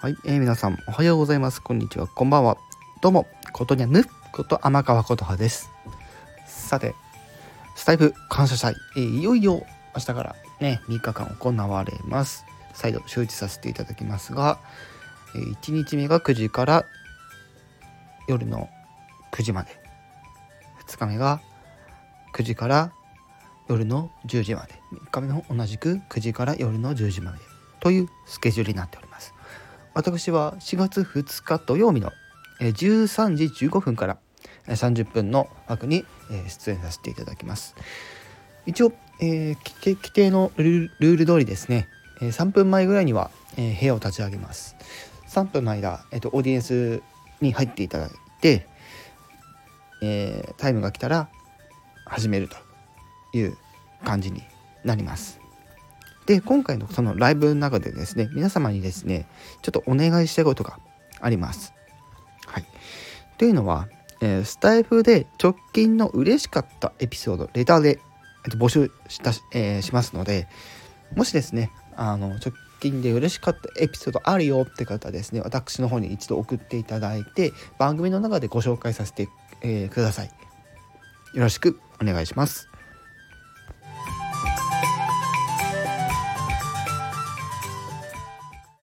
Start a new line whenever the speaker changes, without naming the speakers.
はい、えー、皆さんおはようございます。こんにちは、こんばんは。どうも、ことにゃぬこと天川琴葉です。さて、スタイフ感謝祭、えー、いよいよ明日からね、3日間行われます。再度周知させていただきますが、えー、1日目が9時から夜の9時まで。2日目が9時から夜の10時まで。3日目も同じく9時から夜の10時まで。というスケジュールになっております。私は4月2日土曜日の13時15分から30分の枠に出演させていただきます。一応、えー、規定のルール通りですね、3分前ぐらいには、部屋を立ち上げます。3分の間、えーと、オーディエンスに入っていただいて、えー、タイムが来たら始めるという感じになります。で今回のそのライブの中でですね皆様にですねちょっとお願いしたいことがあります。はい、というのは、えー、スタイフで直近の嬉しかったエピソードレターで、えっと、募集した、えー、しますのでもしですねあの直近で嬉しかったエピソードあるよって方ですね私の方に一度送っていただいて番組の中でご紹介させて、えー、ください。よろしくお願いします。